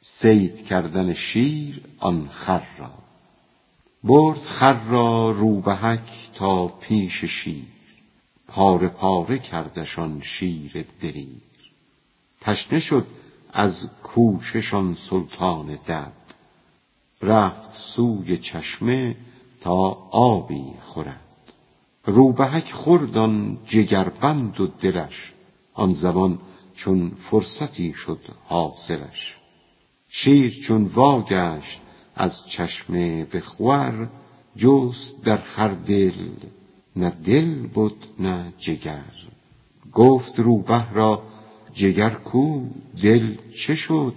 سید کردن شیر آن خر را. برد خر را روبهک تا پیش شیر. پاره پاره کردشان شیر دلیر. تشنه شد از کوششان سلطان دد. رفت سوی چشمه تا آبی خورد. روبهک خورد آن جگربند و دلش. آن زمان چون فرصتی شد حاصلش شیر چون واگشت از چشمه به خور جست در خر دل. نه دل بد نه جگر. گفت روبه را جگر کو دل چه شد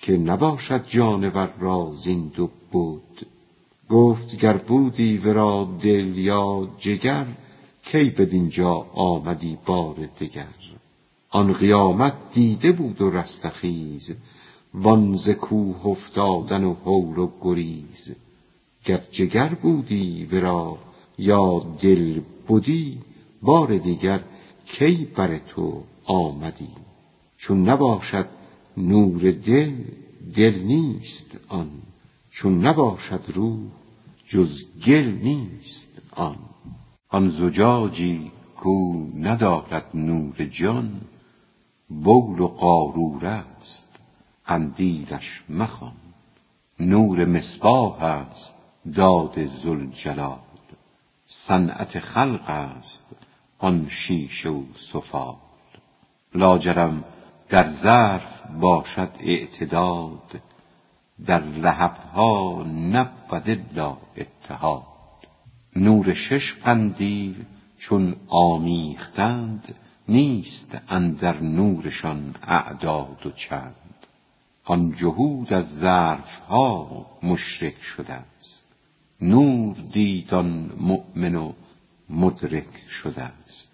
که نباشد جانور را زین دو بود گفت گر بودی ورا دل یا جگر کی بدینجا آمدی بار دگر؟ آن قیامت دیده بود و رستخیز وان ز کوه افتادن و هول و گریز. گر جگر بودی ورا یا دل بدی بار دیگر کی بر تو آمدی؟ چون نباشد نور دل دل نیست آن. چون نباشد روح جز گل نیست آن. آن زجاجی کو ندارد نور جان بول و قاروره است. قندیلش مخوان. نور مصباح است داد ذوالجلال. صنعت خلق است آن شیشه و سفال. لاجرم در ظرف باشد اعتداد در لهبها نبود الا اتحاد. نور شش قندیل چون آمیختند نیست اندر نورشان اعداد و چند. آن جهود از ظرفها مشرک شده است. نور دید آن مؤمن و مدرک شده است.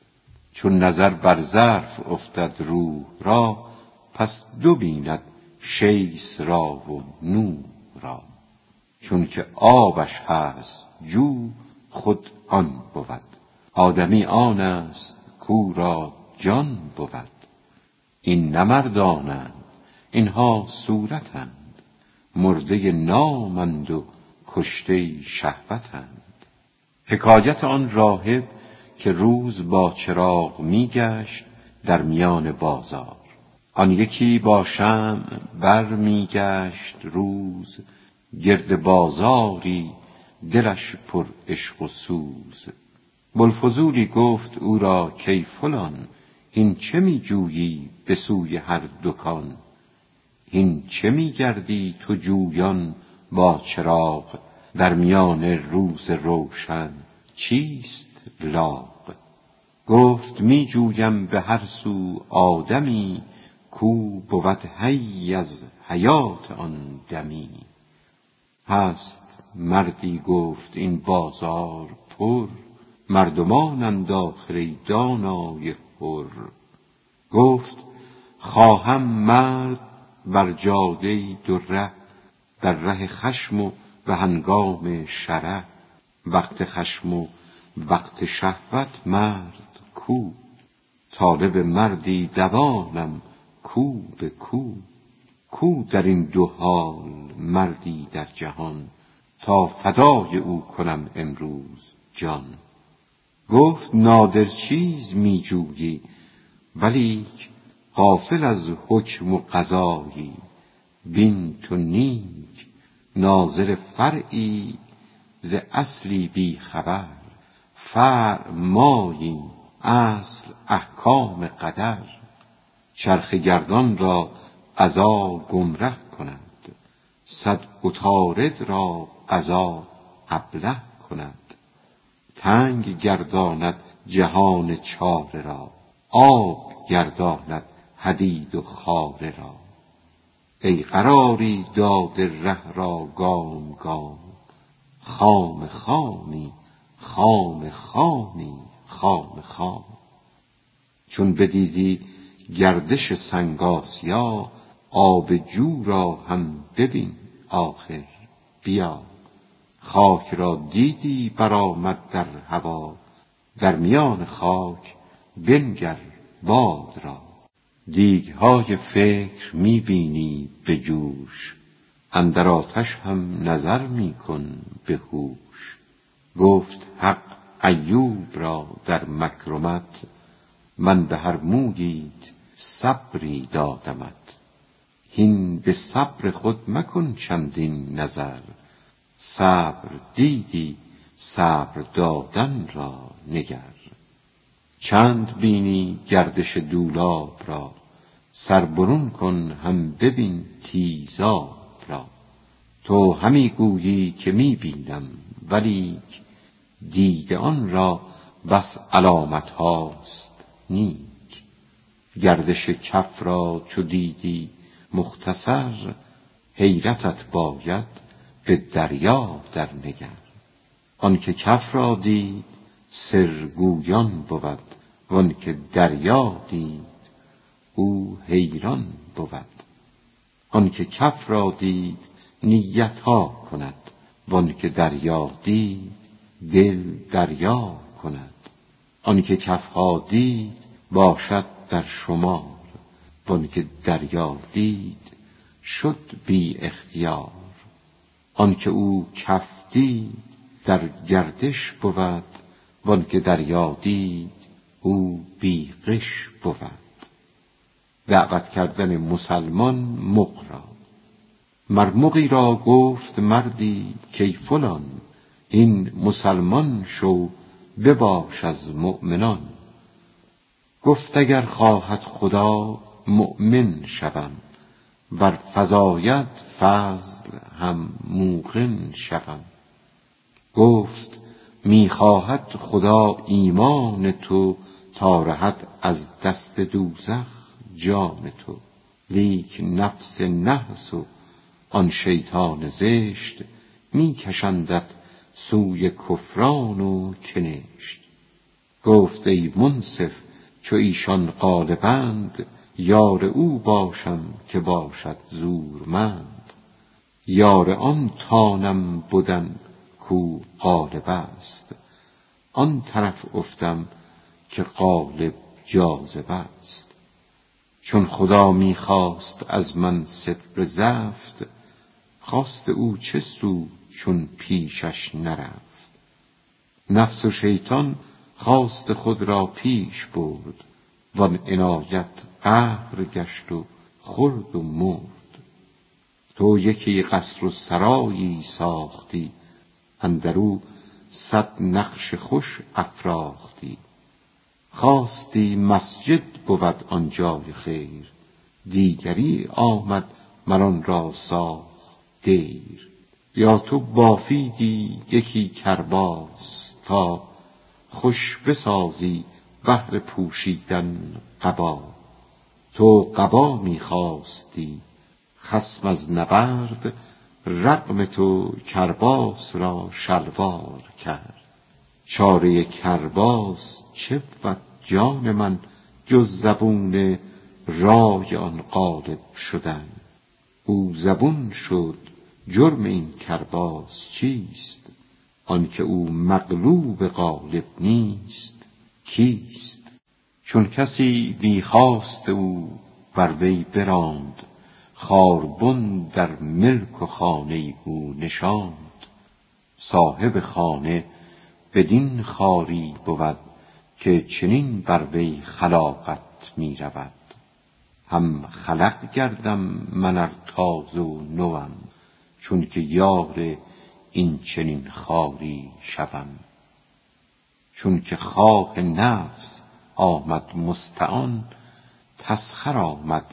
چون نظر بر ظرف افتد روح را پس دو بیند شیس را و نور را. چون که آبش هست جو خود آن بود. آدمی آن است کو را جان بود. این نه مردانند اینها صورتند مرده نامند و کشته شهوتند. حکایت آن راهب که روز با چراغ می گشت در میان بازار. آن یکی با شمع بر می گشت روز گرد بازاری دلش پر عشق و سوز. بوالفضولی گفت او را کای فلان هین چه می جویی به سوی هر دکان؟ هین چه می گردی تو جویان با چراغ در میان روز روشن چیست لاغ؟ گفت می جویم به هر سو آدمی کو بود حی از حیات آن دمی. هست مردی گفت این بازار پر مردمانند آخر ای دانای حر گفت خواهم مرد بر جاده دو ره در ره خشم و به هنگام شره وقت خشم و وقت شهوت مرد کو. طالب مردی دوانم کو به کو. کو در این دو حال مردی در جهان تا فدای او کنم امروز جان. گفت نادر چیز می جویی ولیک غافل از حکم و قضایی. بین تو نیک ناظر فرعی ز اصلی بی خبر. فرع ماییم اصل احکام قدر. چرخ گردان را قضا گمره کند. صد عطارد را قضا ابله کند. تنگ گرداند جهان چاره را. آب گرداند حدید و خاره را. ای قراری داده ره را گام گام. خام خامی خام خامی خام خام. چون بدیدی گردش سنگ آسیا آب جو را هم ببین آخر بیا. خاک را دیدی برآمد در هوا. در میان خاک بنگر باد را. دیگهای فکر می بینی به جوش اندر آتش هم نظر می کن به هوش. گفت حق ایوب را در مکرمت من به هر موییت صبری دادمت. هین به صبر خود مکن چندین نظر صبر دیدی صبر دادن را نگر. چند بینی گردش دولاب را؟ سر برون کن هم ببین تیزاب را. تو همی گویی که می بینم ولیک دیده آن را بس علامت هاست نیک. گردش کف را چو دیدی مختصر حیرتت باید به دریا در نگر. آنکه کف را دید سرگویان بود وانکه دریا دید او حیران بود. آنکه کف را دید نیتها کند. وانکه دریا دید دل دریا کند. آنکه کفها دید باشد در شمار. وانکه دریا دید شد بی اختیار. آنکه او کف دید در گردش بود. وانکه دریا دید او بی غش بود. دعوت کردن مسلمان مغ را. مرمغی را گفت مردی کای فلان این مسلمان شو بباش از مؤمنان. گفت اگر خواهد خدا مؤمن شوم ور فزاید فضل هم موقن شوم. گفت می خواهد خدا ایمان تو تا رهد از دست دوزخ جان تو. لیک نفس نحس و آن شیطان زشت می کشندت سوی کفران و کنشت. گفت ای منصف چو ایشان غالبند یار او باشم که باشد زورمند. یار آن تانم بدن کو غالب است. آن طرف افتم که غالب جاذب است. چون خدا می خواست از من ستر زفت خواست او چه سود چون پیشش نرفت. نفس و شیطان خواست خود را پیش برد وان عنایت قهر گشت و خورد و مرد. تو یکی قصر و سرایی ساختی اندرو صد نقش خوش افراختی. خواستی مسجد بود آنجای خیر دیگری آمد مر آن را ساخت دیر. یا تو بافیدی یکی کرباس تا خوش بسازی بهر پوشیدن قبا. تو قبا می خواستی خصم از نبرد رغم تو کرباس را شلوار کرد. چاره کرباس چه بود جان من جز زبون رای آن غالب شدن؟ او زبون شد جرم این کرباس چیست؟ آنکه او مغلوب غالب نیست کیست؟ چون کسی بی خواست او بر وی براند خاربن در ملک و خانه او نشاند. صاحب خانه بدین خواری بود که چنین بر وی خلاقت می رود. هم خلق گردم من ار تازه و نوم چونکه یار این چنین خواری شوم. چونکه خواه نفس آمد مستعان تسخر آمد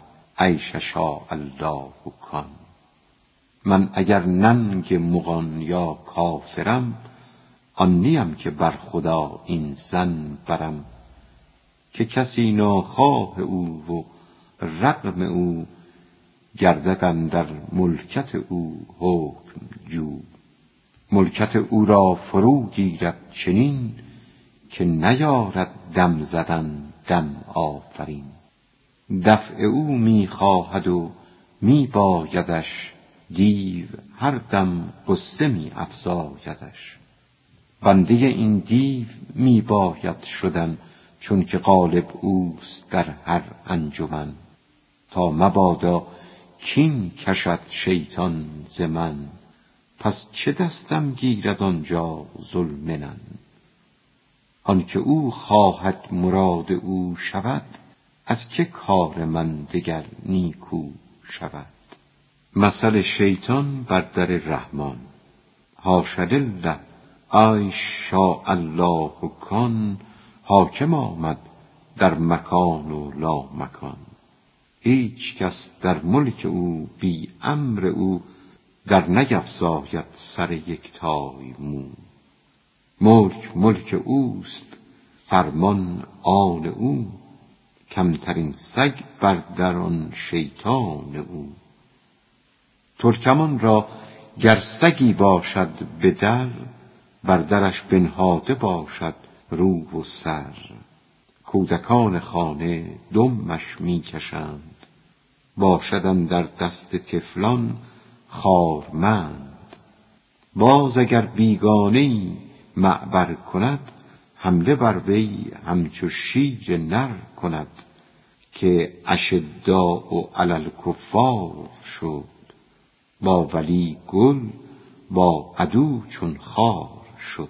عیش شاء الله کان من اگر ننگ مغان یا کافرم آن نیم که بر خدا این ظن برم. که کسی ناخواه او و رغم او گردد اندر ملکت او حکم جو. ملکت او را فرو گیرد چنین که نیارد دم زدن دم آفرین. دفع او می خواهد و می بایدش دیو هر دم غصه می افزایدش بنده این دیو می باید شدن چونکه غالب اوست در هر انجمن. تا مبادا کین کشد شیطان ز من. پس چه دستم گیرد آنجا ظلمنن آنکه او خواهد مراد او شود از که کار من دگر نیکو شود؟ مثل شیطان بر در رحمان. حاش لله ای شاء الله کان حاکم آمد در مکان و لا مکان. هیچ کس در ملک او بی امر او در نیفزاید سر یکتای مو. ملک ملک اوست فرمان آن او. کمترین سگ بر در آن شیطان او. ترکمان را گر سگی باشد به در بر درش بنهاده باشد رو و سر. کودکان خانه دمش می کشند. باشد در دست طفلان خارمند. باز اگر بیگانه معبر کند حمله بر وی همچو شیر نر کند که اشداء علی الکفار شد. با ولی گل با عدو چون خار شد.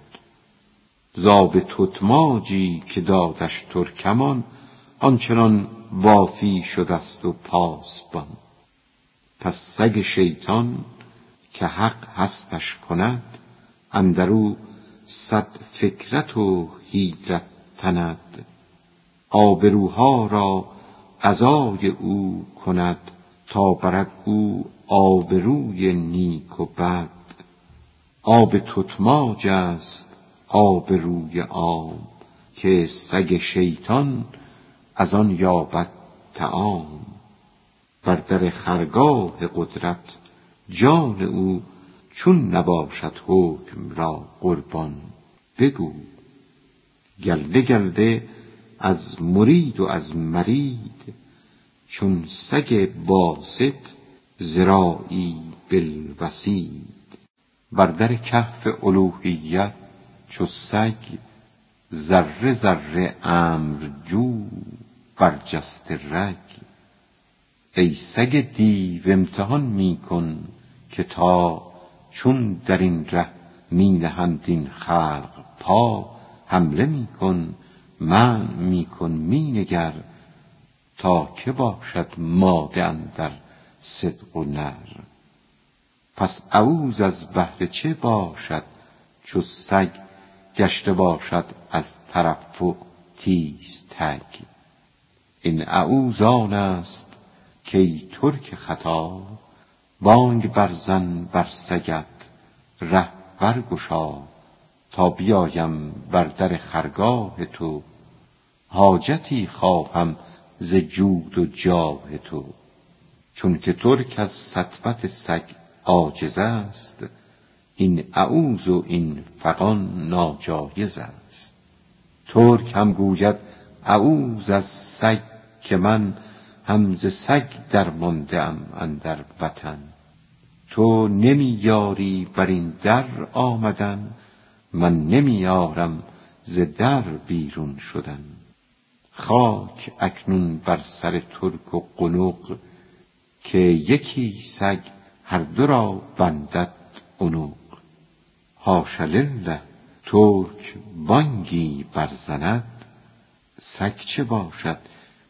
زاب تتماجی که دادش ترکمان آنچنان وافی شدست و پاسبان. پس سگ شیطان که حق هستش کند اندرو صد فکرت و حیلت تند آبروها را قضای او کند تا برد او آبروی نیک و بد. آب تتماج است آبروی عام که سگ شیطان از آن یابد طعام. بر در خرگاه قدرت جان او چون نباشد حکم را قربان. بگو گله گلده از مرید و از مرید چون سگ باسط ذراعی بالوسید. بر در کهف الوهیت چو سگ ذره ذره امر جو برجسته رگ. ای سگ دیو امتحان می کن که تا چون در این ره می نهند این خلق پا. حمله می کن منع می کن می نگر تا که باشد ماده در صدق و نر. پس عوز از بهر چه باشد چو سگ گشته باشد از ترفع تیز تگ. این عوز است کای ترک خطا بانگ برزن بر سگت ره برگشا تا بیایم بر در خرگاه تو. حاجتی خواهم ز جود و جاه تو. چون که ترک از سطوت سگ عاجز است این عوز و این فغان ناجایز است. ترک هم گوید عوز از سگ که من هم ز سگ درمانده ام اندر وطن. تو نمی یاری بر این در آمدن من نمی آرم ز در بیرون شدن. خاک اکنون بر سر ترک و قنق که یکی سگ هر دو را بندد عنق. حاش لله ترک بانگی برزند سگ چه باشد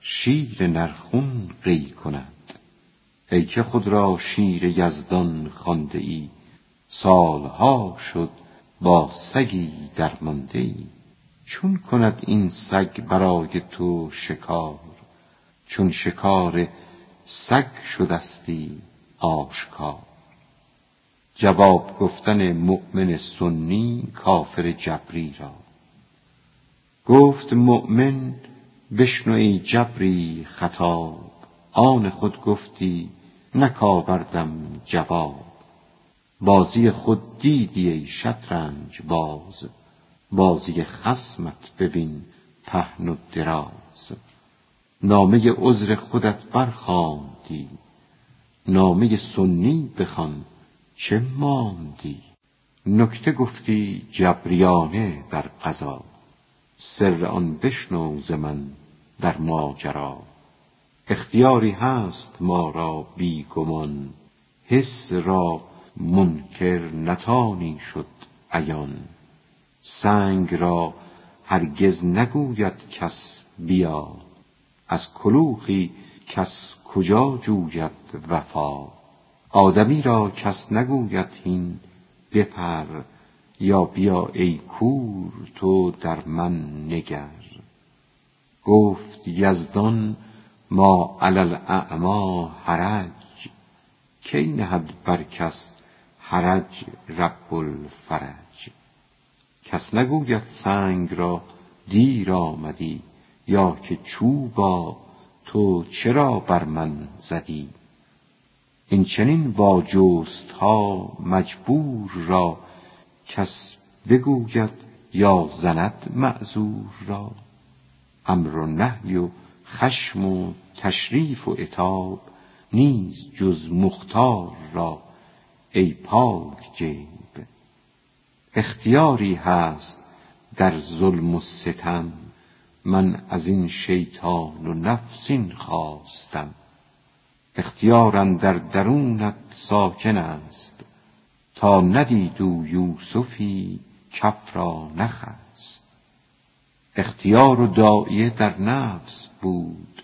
شیر نر خون قی کند. ای که خود را شیر یزدان خوانده ای سالها شد با سگی درمانده ای چون کند این سگ برای تو شکار؟ چون شکار سگ شدستی آشکار؟ جواب گفتن مؤمن سنی کافر جبری را. گفت مؤمن بشنو ای جبری خطاب. آن خود گفتی نکاوردم جواب. بازی خود دیدی ای شطرنج باز. بازی خصمت ببین پهن و دراز. نامه عذر خودت برخواندی. نامه سنی بخوان چه ماندی؟ نکته گفتی جبریانه در قضا. سر آن بشنو ز من در ماجرا. اختیاری هست ما را بیگمان. حس را منکر نتانی شد عیان. سنگ را هرگز نگوید کس بیا. از کلوخی کس کجا جوید وفا؟ آدمی را کس نگوید هین بپر یا بیا ای کور تو در من نگر. گفت یزدان ما علی الاعمی حرج کی نهد بر کس حرج رب الفرج. کس نگوید سنگ را دیر آمدی یا که چوبا تو چرا بر من زدی؟ این چنین واجست ها مجبور را کس بگوید یا زند معذور را؟ امر و نهی و خشم و تشریف و عتاب نیز جز مختار را ای پاک جیب اختیاری هست در ظلم و ستم. من از این شیطان و نفس این خواستم. اختیار در درونت ساکن است. تا ندید او یوسفی کف را نخست. اختیار و داعیه در نفس بود.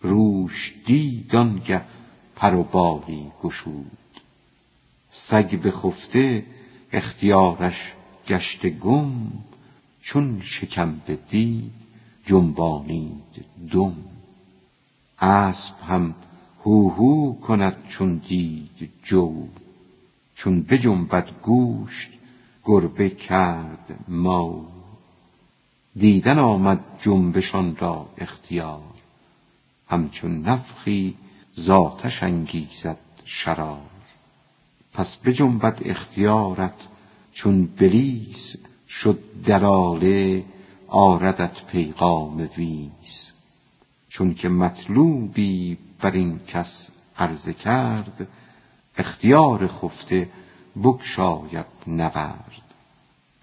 روش دید آنگه پر و گشود. سگ بخفته اختیارش گشته گم. چون شکمبه دید جنبانید دم. اسب هم هوهو کند چون دید جو. چون بجنبد گوشت گربه کرد مو. دیدن آمد جنبشان را اختیار. همچون نفخی ذاتش انگیزد شرار. پس بجنبد اختیارت چون بلیس شد دلاله آردت پیغام ویز چون که مطلوبی بر این کس عرضه کرد اختیار خفته بگشاید نورد.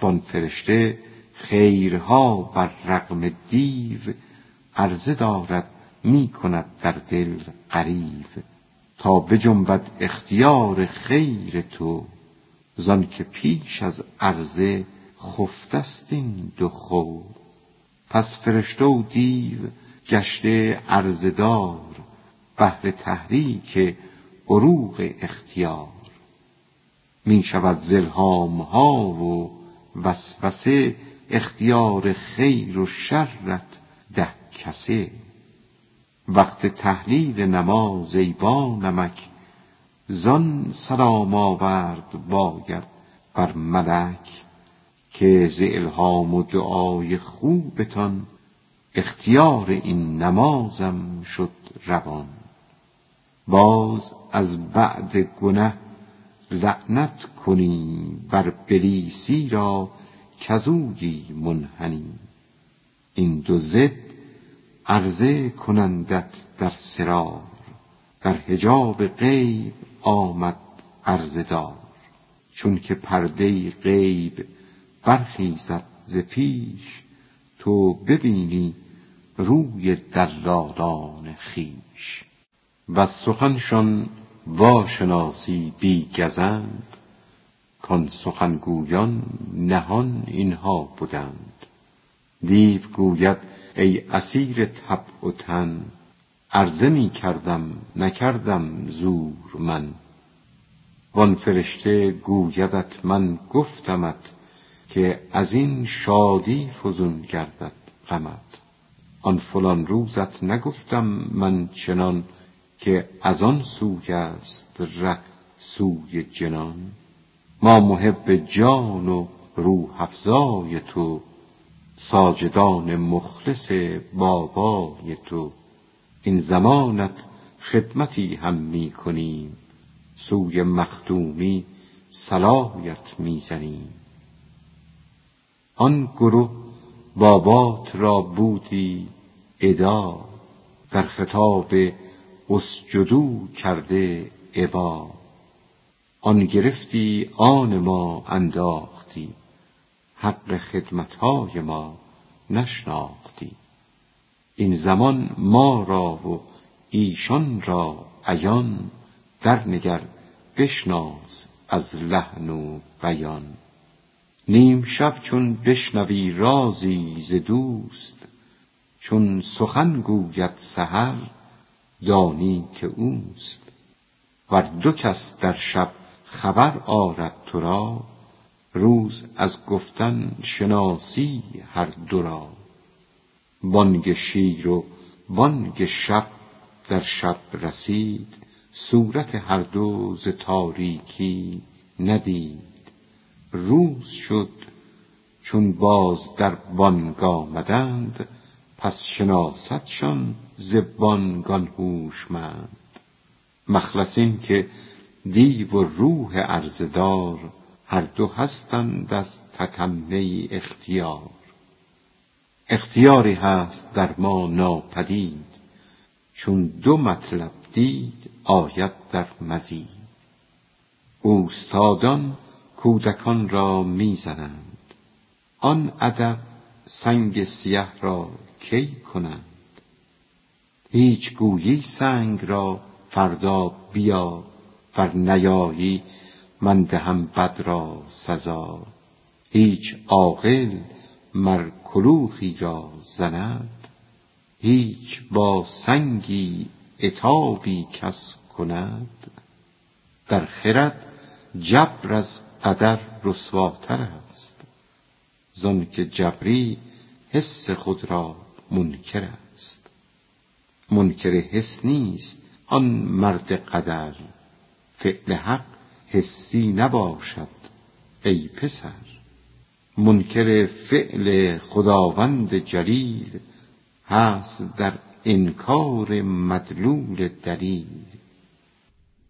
وان فرشته خیرها بر رغم دیو عرضه دارد می کند در دل غریو. تا بجنبد اختیار خیر تو زان که پیش از عرضه خفتست این دو خور پس فرشته و دیو گشته عرضه دار بهر تحریک عروق اختیار. می شود ز الهام ها و وسوسه اختیار خیر و شرت ده کسه. وقت تهلیل نماز ای بانمک زان سلام آورد باید بر ملک که ز الهام و دعای خوبتان اختیار این نمازم شد روان. باز از بعد گنه لعنت کنیم بر بلیسی را کزویی منحنی. این دو ضد عرضه کنندت در سرار. در حجاب غیب آمد عرضه دار چون که پرده غیب برخیزد ز پیش تو ببینی روی دلالان خویش. و سخنشان واشناسی بی گزند کان سخنگویان نهان اینها بدند دیو گوید ای اسیر طبع و تن عرضه می کردم نکردم زور من. وان فرشته گویدت من گفتمت که از این شادی فزون گردد غمت. آن فلان روزت نگفتم من چنان که از آن سوی است ره سوی جنان. ما محب جان و روح افزای تو ساجدان مخلص بابای تو. این زمانت خدمتی هم می کنیم سوی مخدومی صلایت می زنیم آن گروه بابات را بودی ادا. در خطاب اسجدو کرده ابا آن گرفتی آن ما انداختی. حق خدمتهای ما نشناختی. این زمان ما را و ایشان را عیان در نگر بشناس از لحن و بیان. نیم شب چون بشنوی رازی ز دوست چون سخن گوید سحر دانی که اوست. ور دو کس در شب خبر آرد تو را روز از گفتن شناسی هر دو را. بانگ شیر و بانگ شب در شب رسید صورت هر دو ز تاریکی ندید. روز شد چون باز در بانگ آمدند پس شناسدشان ز بانگان هوشمند مخلص این که دیو و روح عرضه دار هر دو هستند از تتمه اختیار. اختیاری هست در ما ناپدید چون دو مطلب دید آید در مزید. اوستادان کودکان را می‌زنند آن ادب سنگ سیه را کی کنند؟ هیچ گویی سنگ را فردا بیا ور نیایی من دهم بد را سزا. هیچ عاقل مر کلوخی را زند. هیچ با سنگی عتابی کس کند. در خرد جبر از قدر رسواتر است. که جبری حس خود را منکر است. منکر حس نیست آن مرد قدر. فعل حق حسی نباشد ای پسر. منکر فعل خداوند جلیل هست در انکار مدلول دلیل.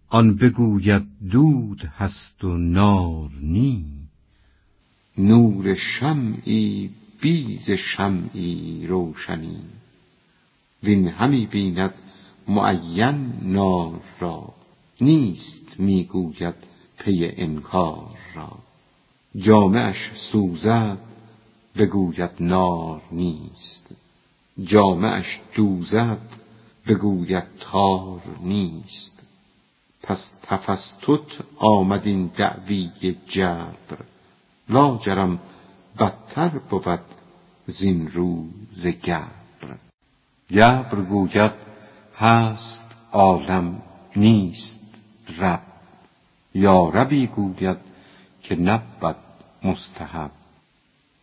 آن بگوید دود هست و نار نی نور شمعی بیز شمعی روشنی. وین همی بیند معین نار را نیست می‌گوید پی انکار را. جامعش سوزد بگوید نار نیست. جامعش دوزد بگوید تار نیست. پس تفستت آمد این دعوی جبر. لاجرم بدتر بود زین روز گبر. گبر گوید هست عالم نیست رب. یا ربی گوید که نبود مستحب.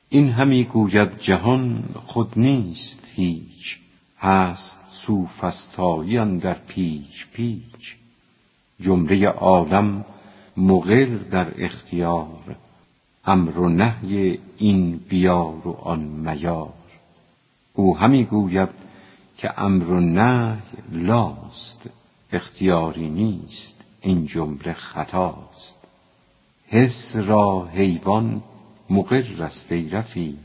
این همی گوید جهان خود نیست هیچ هست سوفسطایی در پیچ پیچ. جمله عالم مقر در اختیار امر و نهی این بیار و آن میار. او همی گوید که امر و نهی لاست اختیاری نیست. این جمله خطاست. حس را حیوان مقر است ای رفیق.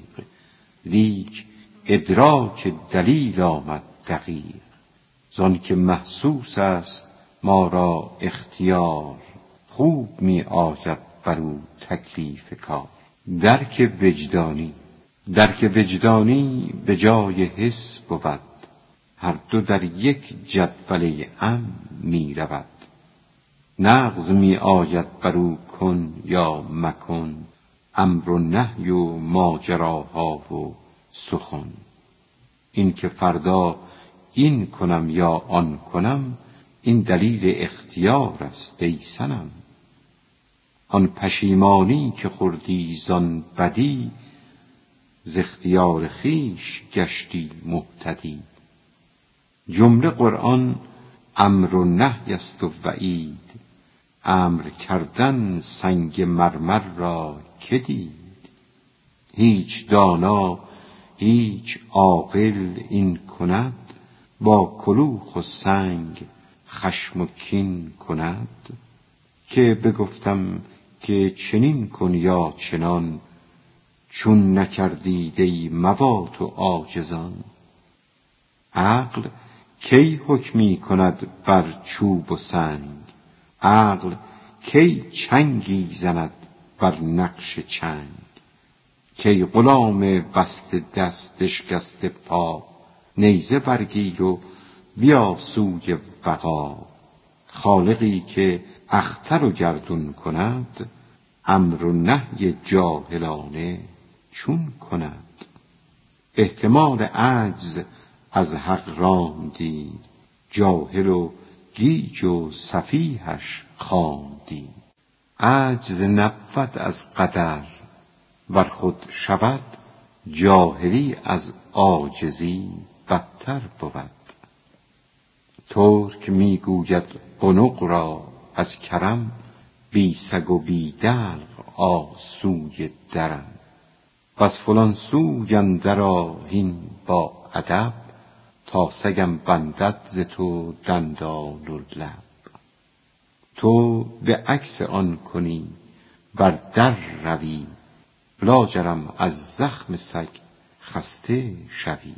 لیک ادراک دلیل آمد دقیق. زان که محسوس است ما را اختیار. خوب می آید بر او تکلیف کار. درک وجدانی درک وجدانی به جای حس بود. هر دو در یک جدول ام می رود. نغز می آید بر او کن یا مکن امر و نهی و ماجراها و سخن. این که فردا این کنم یا آن کنم این دلیل اختیار است ای سنم آن پشیمانی که خوردی زان بدی ز اختیار خویش گشتی مهتدی. جمله قرآن امر و نهی است و وعید. امر کردن سنگ مرمر را که دید؟ هیچ دانا هیچ عاقل این کند با کلوخ و سنگ خشم و کین کند؟ که بگفتم که چنین کن یا چنان چون نکردید ای موات و عاجزان؟ عقل کی حکمی کند بر چوب و سنگ؟ عقل کی چنگی زند بر نقش چنگ کی غلام بسته دست اشکسته پا نیزه برگیر و بیا سوی وقا خالقی که اختر و گردون کند امر و نهی جاهلانه چون کند. احتمال عجز از حق راندی جاهل و گیج و سفیهش خواندی عجز نبود از قدر ور خود شود جاهلی از عاجزی بدتر بود. ترک می‌گوید قنق را از کرم بی سگ و بی دلق آسوی درم. پس فلان سوی اندر آیین با ادب تا سگم بندد ز تو دندان و لب. تو به عکس آن کنی بر در روی. لاجرم از زخم سگ خسته شوی.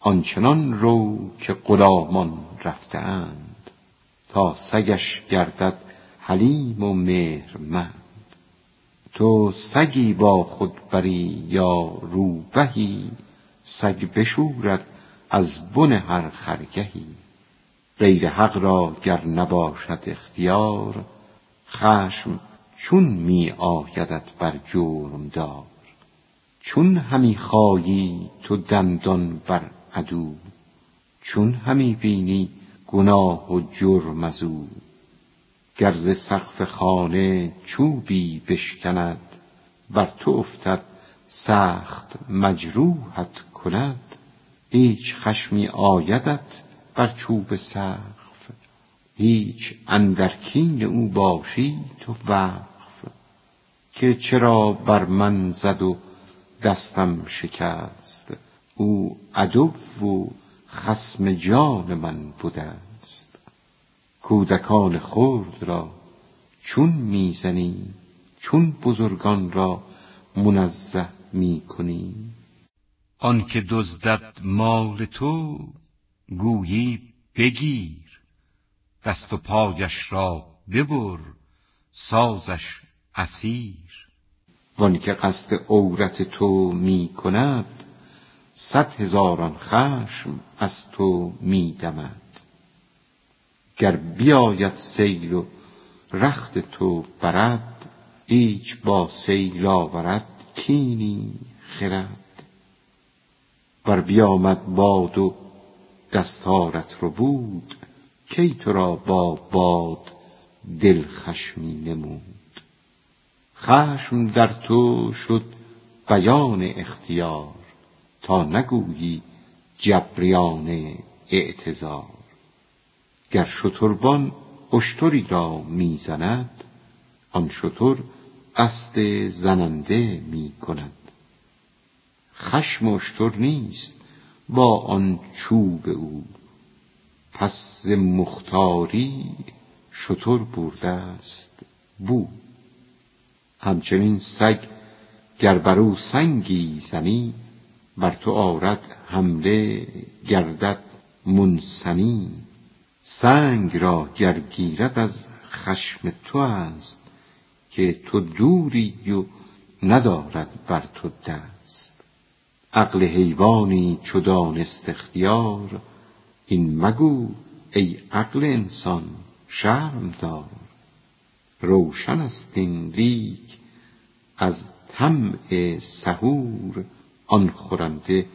آنچنان رو که غلامان رفته اند تا سگش گردد حلیم و مهرمند. تو سگی با خود بری یا روبهی سگ بشورد از بن هر خرگهی. غیر حق را گر نباشد اختیار خشم چون می آیدت بر جرم دار چون همی خایی تو دندان بر عدو چون همی بینی گناه و جرم از او. گر ز سقف خانه چوبی بشکند بر تو افتد سخت مجروحت کند. هیچ خشمی آیدت بر چوب سقف. هیچ اندر کین او باشی تو وقف. که چرا بر من زد و دستم شکست؟ او عدو و خصم جان من بوده است کودکان خرد را چون می‌زنی چون بزرگان را منزه می‌کنی. آنکه دزدد مال تو گویی بگیر. دست و پایش را ببر سازش اسیر. وانکه قصد عورت تو می کند صد هزاران خشم از تو می دمد. گر بیاید سیل و رخت تو برد هیچ با سیل آورد کینی خرد. ور بیامد باد و دستارت ربود کی تو را با باد دل خشمی نمود. خشم در تو شد بیان اختیار تا نگویی جبریان اعتذار. گر شتربان اشتری را می‌زند آن شتر قصد زننده می کند خشم اشتر نیست با آن چوب او. پس مختاری شتر برده است بو. همچنین سگ گر بر او سنگی زنی بر تو آرد حمله گردد منثنی سنگ را گر گیرد از خشم تو است که تو دوری و ندارد بر تو دست. عقل حیوانی چو دانست اختیار این مگو ای عقل انسان شرم دار. روشن است این لیک از طمع سحور آن خورنده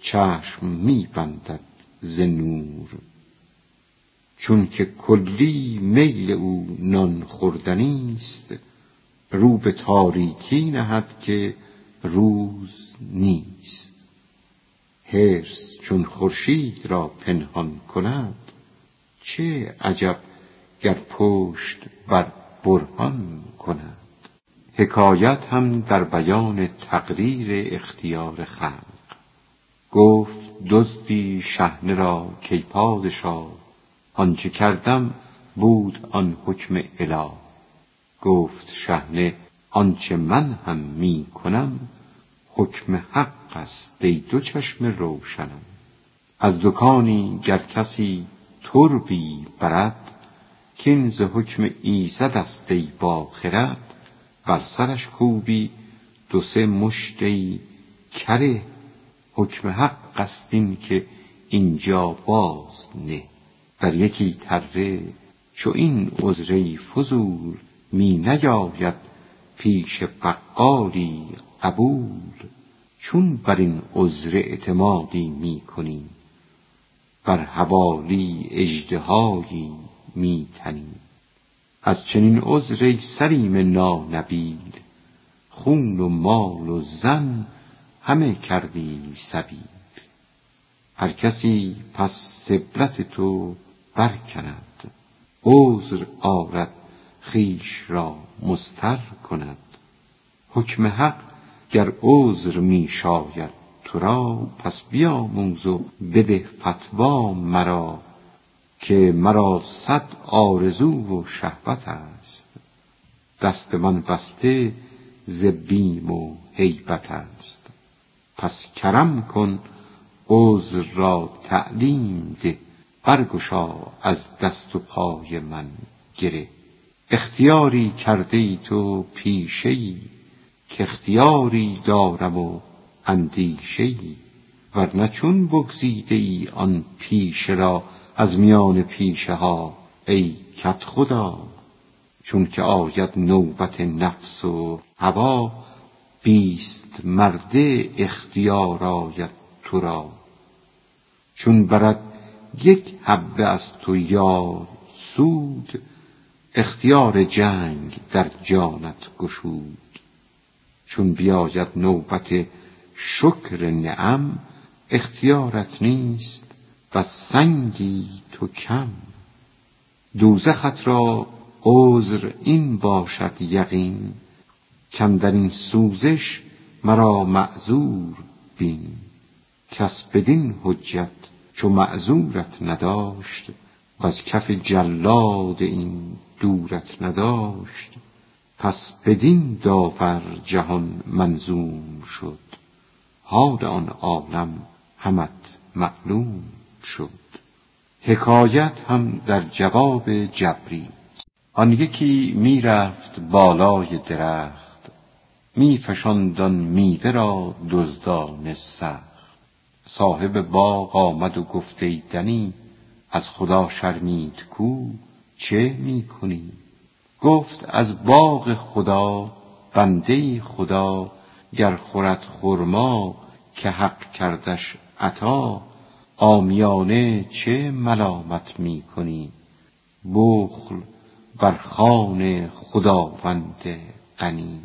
چشم می بندد ز نور. چون که کلی میل او نان خوردنی است رو به تاریکی نهد که روز نیست. حرص چون خورشید را پنهان کند چه عجب گر پشت بر برهان کند. حکایت هم در بیان تقریر اختیار خلق. گفت دزدی شحنه را کای پادشاه آنچه کردم بود آن حکم اله. گفت شحنه آنچه من هم می کنم حکم حق است ای دو چشم روشنم. از دکانی گر کسی تربی برد کین ز حکم ایزد است ای باخرد. بر سرش کوبی دو سه مشت ای کره حکم حق است این که اینجا باز نه. در یکی تره چو این عذره فضول می نیاید پیش بقالی قبول چون بر این عذر اعتمادی می کنی بر حوالی اژدهایی می تنی از چنین عذر سریم نانبیل خون و مال و زن همه کردی سبیل. هر کسی پس سبلت تو برکند عذر آرد خیش را مستر کند. حکم حق گر عذر می شاید تو را پس بیاموز و بده فتوا مرا که مرا صد آرزو و شهوت است. دست من بسته ز بیم و هیبت است. پس کرم کن عذر را تعلیم ده برگشا از دست و پای من گره. اختیاری کرده ای تو پیشه ای که اختیاری دارم و اندیشه ای ورنه چون بگزیده ای آن پیشه را از میان پیشه ها ای کت خدا چون که آید نوبت نفس و هوا بیست مرده اختیار آید تو را. چون برد یک حبه از تو یار سود اختیار جنگ در جانت گشود. چون بیاید نوبت شکر نعم اختیارت نیست و سنگی تو کم. دوزخت را عذر این باشد یقین در این سوزش مرا معذور بین. کس بدین حجت چو معذورت نداشت از کف جلاد این دورت نداشت پس بدین داور جهان منظوم شد. حال آن عالم همت معلوم شد. حکایت هم در جواب جبری. آن یکی می‌رفت بالای درخت میفشاند آن میوه را دزدان سخت. صاحب باغ آمد و گفت دنی از خدا شرمید کو چه می کنی گفت از باغ خدا بنده خدا گر خورد خرما که حق کردش عطا آمیانه چه ملامت می کنی بخل بر خوان خداوند غنی.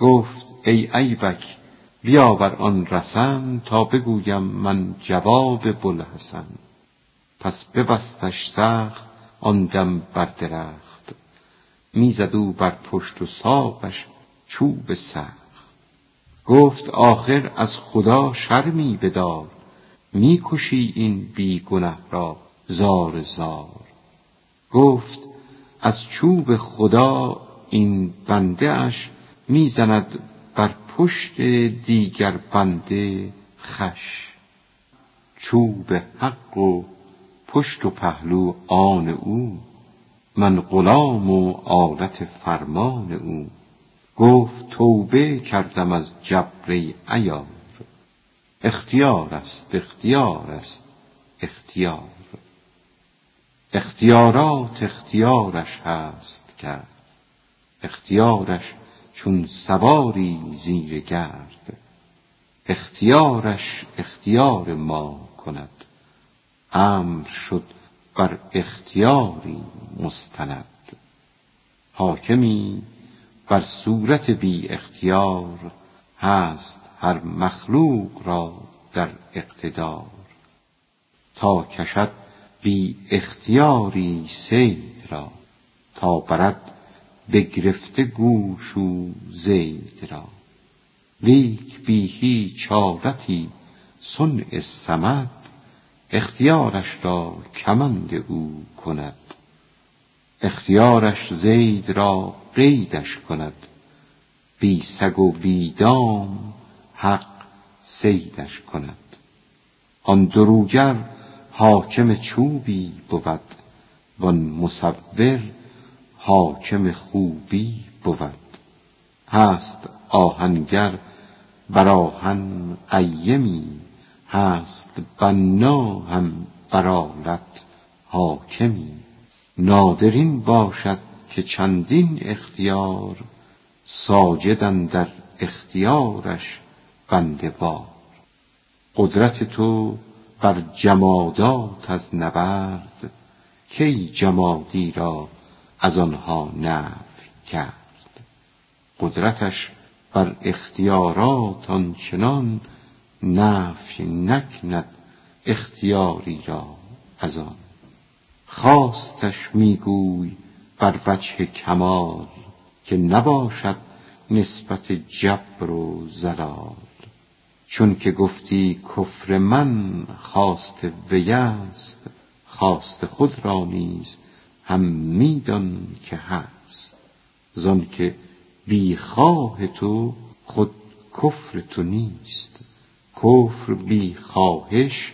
گفت ای ایبک بیاور آن رسن تا بگویم من جواب بوالحسن. پس ببستش سخت آن دم بر درخت. می‌زد او بر پشت و ساقش چوب سخت. گفت آخر از خدا شرمی بدار. می‌کشی این بی گنه را زار زار. گفت از چوب خدا این بنده اش می‌زند بر پشت دیگر بنده خش. چوب حق و پشت و پهلو آن او من غلام و آلت فرمان او. گفت توبه کردم از جبر عیار اختیار است اختیار است اختیار. اختیارات اختیارش هست کرد اختیارش چون سواری زیر گرد. اختیارش اختیار ما کند. امر شد بر اختیاری مستند. حاکمی بر صورت بی اختیار هست هر مخلوق را در اقتدار. تا کشد بی اختیاری سید را تا برد بگرفته گوش و زید را. لیک بی هیچ آلتی صنع اختیارش را کمند او کند. اختیارش زید را قیدش کند. بی سگ و بی دام حق صیدش کند. آن دروگر حاکم چوبی بود وان مصور حاکم خوبی بود. هست آهنگر بر آهن قیمی هست بنا هم برالت حاکمی. نادرین باشد که چندین اختیار ساجدن در اختیارش بنده قدرت تو بر جمادات از نبرد کی جمادی را از آنها نفی کرد؟ قدرتش بر اختیارات آنچنان نفی نکند اختیاری را از آن. خواستش میگوی بر وجه کمال که نباشد نسبت جبر و زلال. چون که گفتی کفر من خواست وی است خواست خود را نیز هم میدان که هست. زان که بی خواه تو خود کفر تو نیست. کفر بی خواهش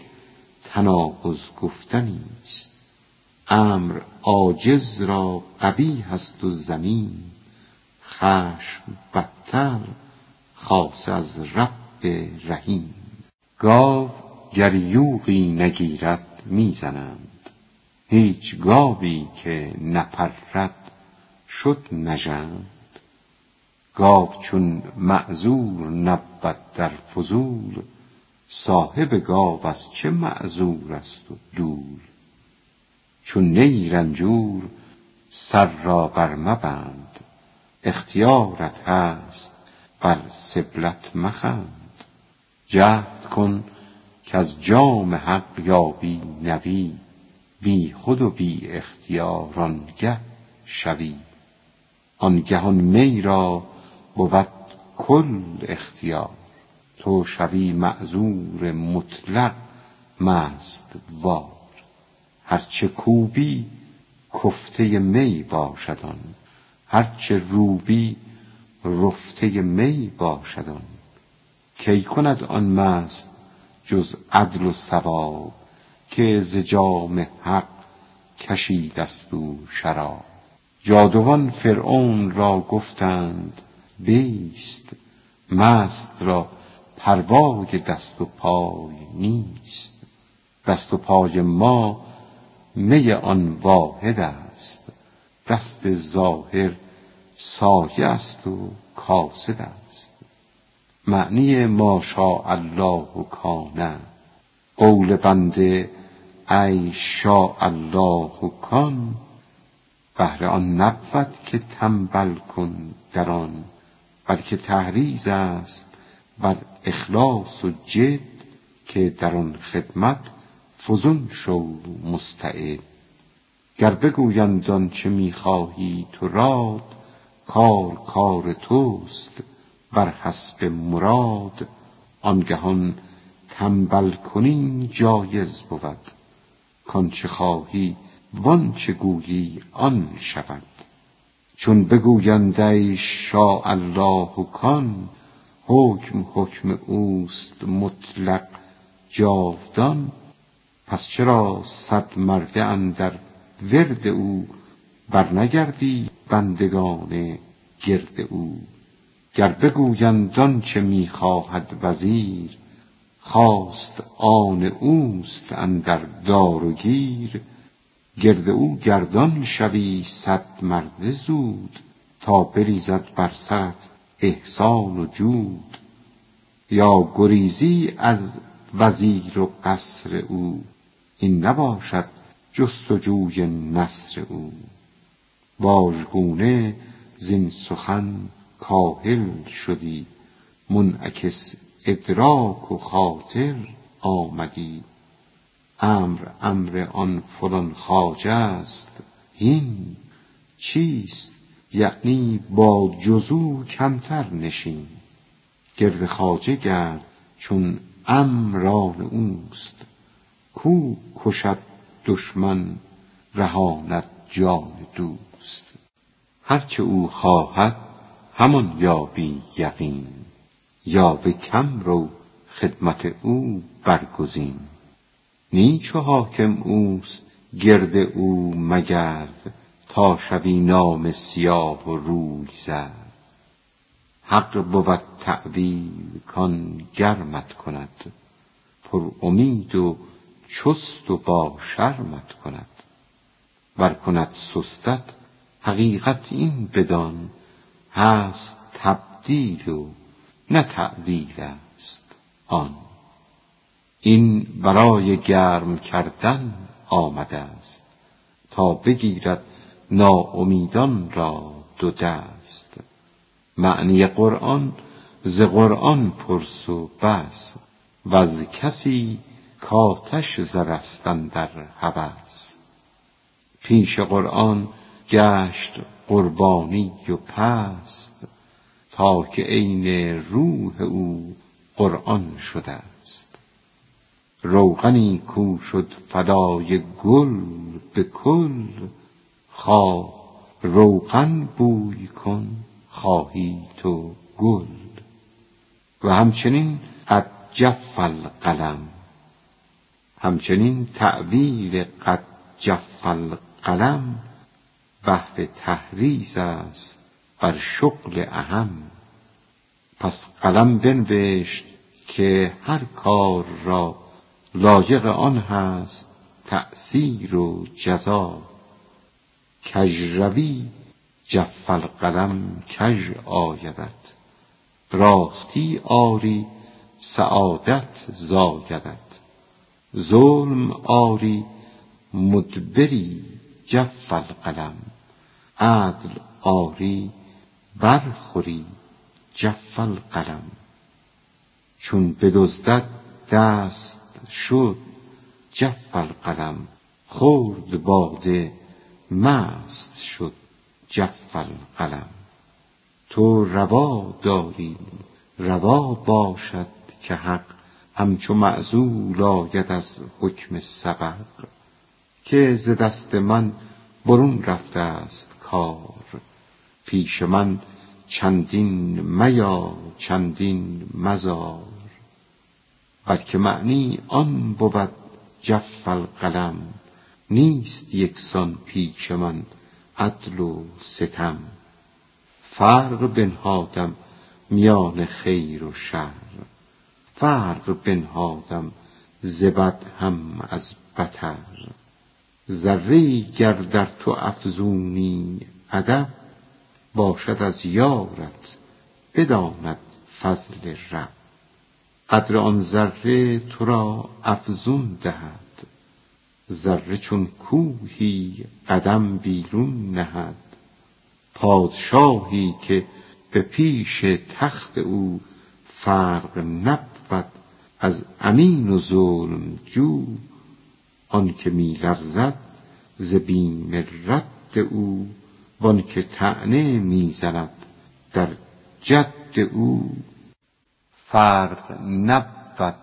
تناقض گفتنی است. امر عاجز را قبیح است و زمین خشم بدتر خاص از رب رحیم. گاو گر یوغی نگیرد می‌زنند. هیچ گاوی که نپرد شد نژند. گاو چون معذور نبود در فضول صاحب گاو از چه معذور است و دور؟ چون نی رنجور سر را بر مبند اختیارت هست بر سبلت مخند. جهد کن کز جام حق یابی نوی بی خود و بی اختیار آنگه شوی. آنگه آن می را بود کل اختیار. تو شوی معذور مطلق مست وار. هرچه کوبی کفته می باشد آن. هرچه روبی رفته می باشد آن. کی کند آن مست جز عدل و ثواب که ز جام حق کشیدست او شراب؟ جادوان فرعون را گفتند بیست مست را پروای دست و پای نیست. دست و پای ما می آن واحد است. دست ظاهر سایه است و کاسد است. معنی ما شاء الله کان. قول بنده ای شاء الله کان. بهر آن نبود که تنبل کن در آن. بلکه تحریض است بر اخلاص و جد که در آن خدمت فزون شو مستعد. گر بگویند آنچه می‌خواهی تو راد کار کار توست بر حسب مراد. آنگهان تنبل کنی جایز بود. کانچه خواهی وانچه گویی آن شود. چون بگویند ای شاء الله کان حکم حکم اوست مطلق جاودان. پس چرا صد مرده اندر ورد او برنگردی بندگان گرد او؟ گر بگویند آنچه می‌خواهد وزیر خواست آن اوست اندر دار و گیر. گرد او گردان شوی صد مرده زود تا بریزد بر سرت احسان و جود. یا گریزی از وزیر و قصر او این نباشد جستجوی نصر او. واژگونه زین سخن کاهل شدی منعکس ادراک و خاطر آمدی. امر امر آن فلان خواجه است. هین چیست؟ یعنی با جز او کمتر نشین. گرد خواجه گرد چون امر آن اوست. کو کشد دشمن رهاند جان دوست. هرچه او خواهد همان یابی یقین. یا به کم رو خدمت او برگزین. نی چو حاکم اوست گرد او مگرد تا شوی نامه سیاه و روی زرد. حق بود تأویل کان گرمت کند پر امید و چست و با شرمت کند. ور کند سستت حقیقت این بدان هست تبدیل و نه تعویل است آن. این برای گرم کردن آمده است تا بگیرد ناامیدان را دو دست. معنی قرآن ز قرآن پرس و بس و از کسی کاتش زرستن در هوس. پیش قرآن گشت قربانی و پست تا که عین روح او قرآن شده روغنی کو شد فدای گل به کل. خواه روغن بوی کن خواهی تو گل. و همچنین قد جف القلم. همچنین تعویل قد جف القلم. بهر تحریز است بر شغل اهم. پس قلم بنوشت که هر کار را لایق آن هست تأثیر و جزا. کژروی جف القلم کژ آیدت. راستی آری سعادت زایدت. ظلم آری مدبری جف القلم عدل آری برخوری جف القلم چون بدزدد دست شد. جف القلم خورد باده مست شد جف القلم تو روا داری روا باشد که حق. همچو معزول آید از حکم سبق. که ز دست من برون رفته است کار. پیش من چندین میا چندین مزار. بلکه معنی آن بود جف القلم نیست یکسان پیش من عدل و ستم فرق بنهادم میان خیر و شر فرق بنهادم ز بد هم از بتر ذره گر در تو افزونی ادب باشد از یارت بداند فضل رب قدر آن ذره تو را افزون دهد. ذره چون کوهی قدم بیرون نهد. پادشاهی که به پیش تخت او فرق نبود از امین و ظلم جو. آنکه می لرزد ز بیم رد او وآنکه طعنه می زند در جد او. فرق نبود.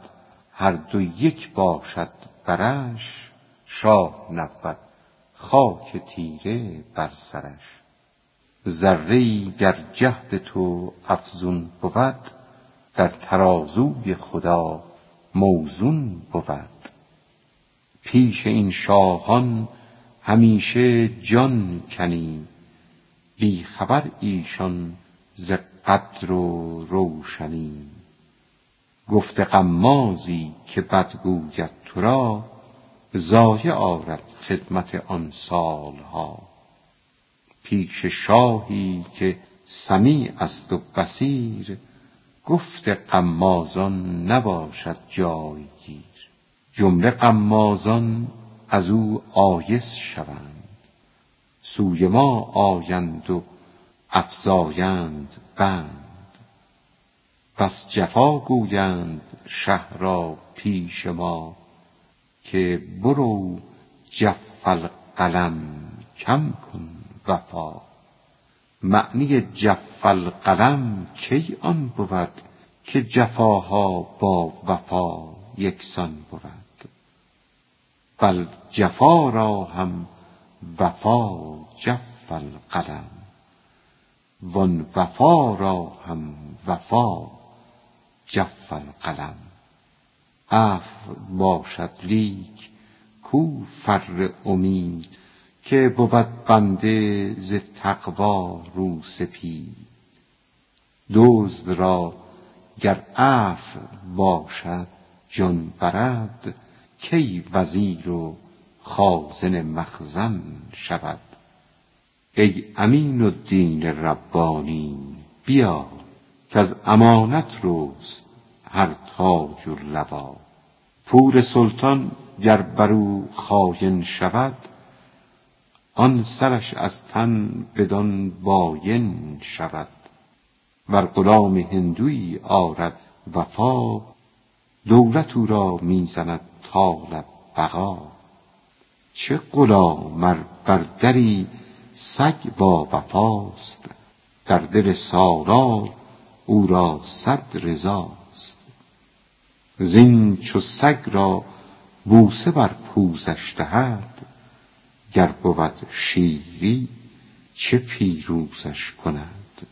هر دو یک باشد برش شاه نبود خاک تیره بر سرش. ذره گر جهد تو افزون بود در ترازوی خدا موزون بود. پیش این شاهان همیشه جان کنی بی خبر ایشان ز قدر و روشنی. گفت غمازی که بد گوید تو را ضایع آرد خدمت آن سالها. پیش شاهی که سمیع است و بصیر گفت غمازان نباشد جایگیر. جمله غمازان از او آیس شوند. سوی ما آیند و افزایند بند. بس جفا گویند شه را پیش ما که برو جف القلم کم کن وفا. معنی جف القلم کی آن بود که جفاها با وفا یکسان بود؟ بل جفا را هم وفا جف القلم وان وفا را هم وفا جف القلم عفو باشد لیک کو فر امید که بود بنده ز تقوا رو سپید. دزد را گر عفو باشد جان برد کی وزیر و خازن مخزن شود. ای امین الدین ربانی بیا. کز امانت رست هر تاج و لوا. پور سلطان گر بر او خاین شود آن سرش از تن بدان باین شود. ور غلام هندویی آرد وفا دولت او را می زند طال بقا. چه غلام ار بر دری سگ با وفاست در دل سالار او را صد رضاست. زین چو سگ را بوسه بر پوزش دهد گر بود شیری چه پیروزش کند؟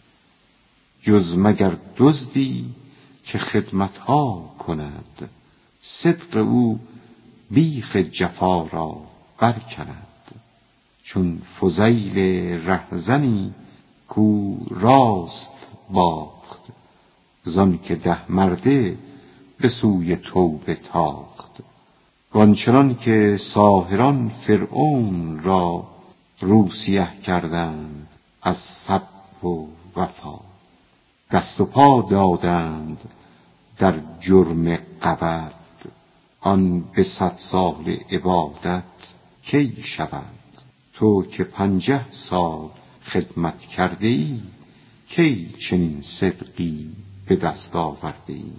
جز مگر دزدی که خدمت ها کند؟ صدق او بیخ جفا را برکند. چون فضیل رهزنی کو راست باخت زان که ده مرده به سوی توبه تاخت. وآنچنان که ساحران فرعون را روسیه کردند از صبر و وفا. دست و پا دادند در جرم غبط آن به صد ساله عبادت کی شود؟ تو که پنجه سال خدمت کرده ای کی چنین صدقی به دست آورده ای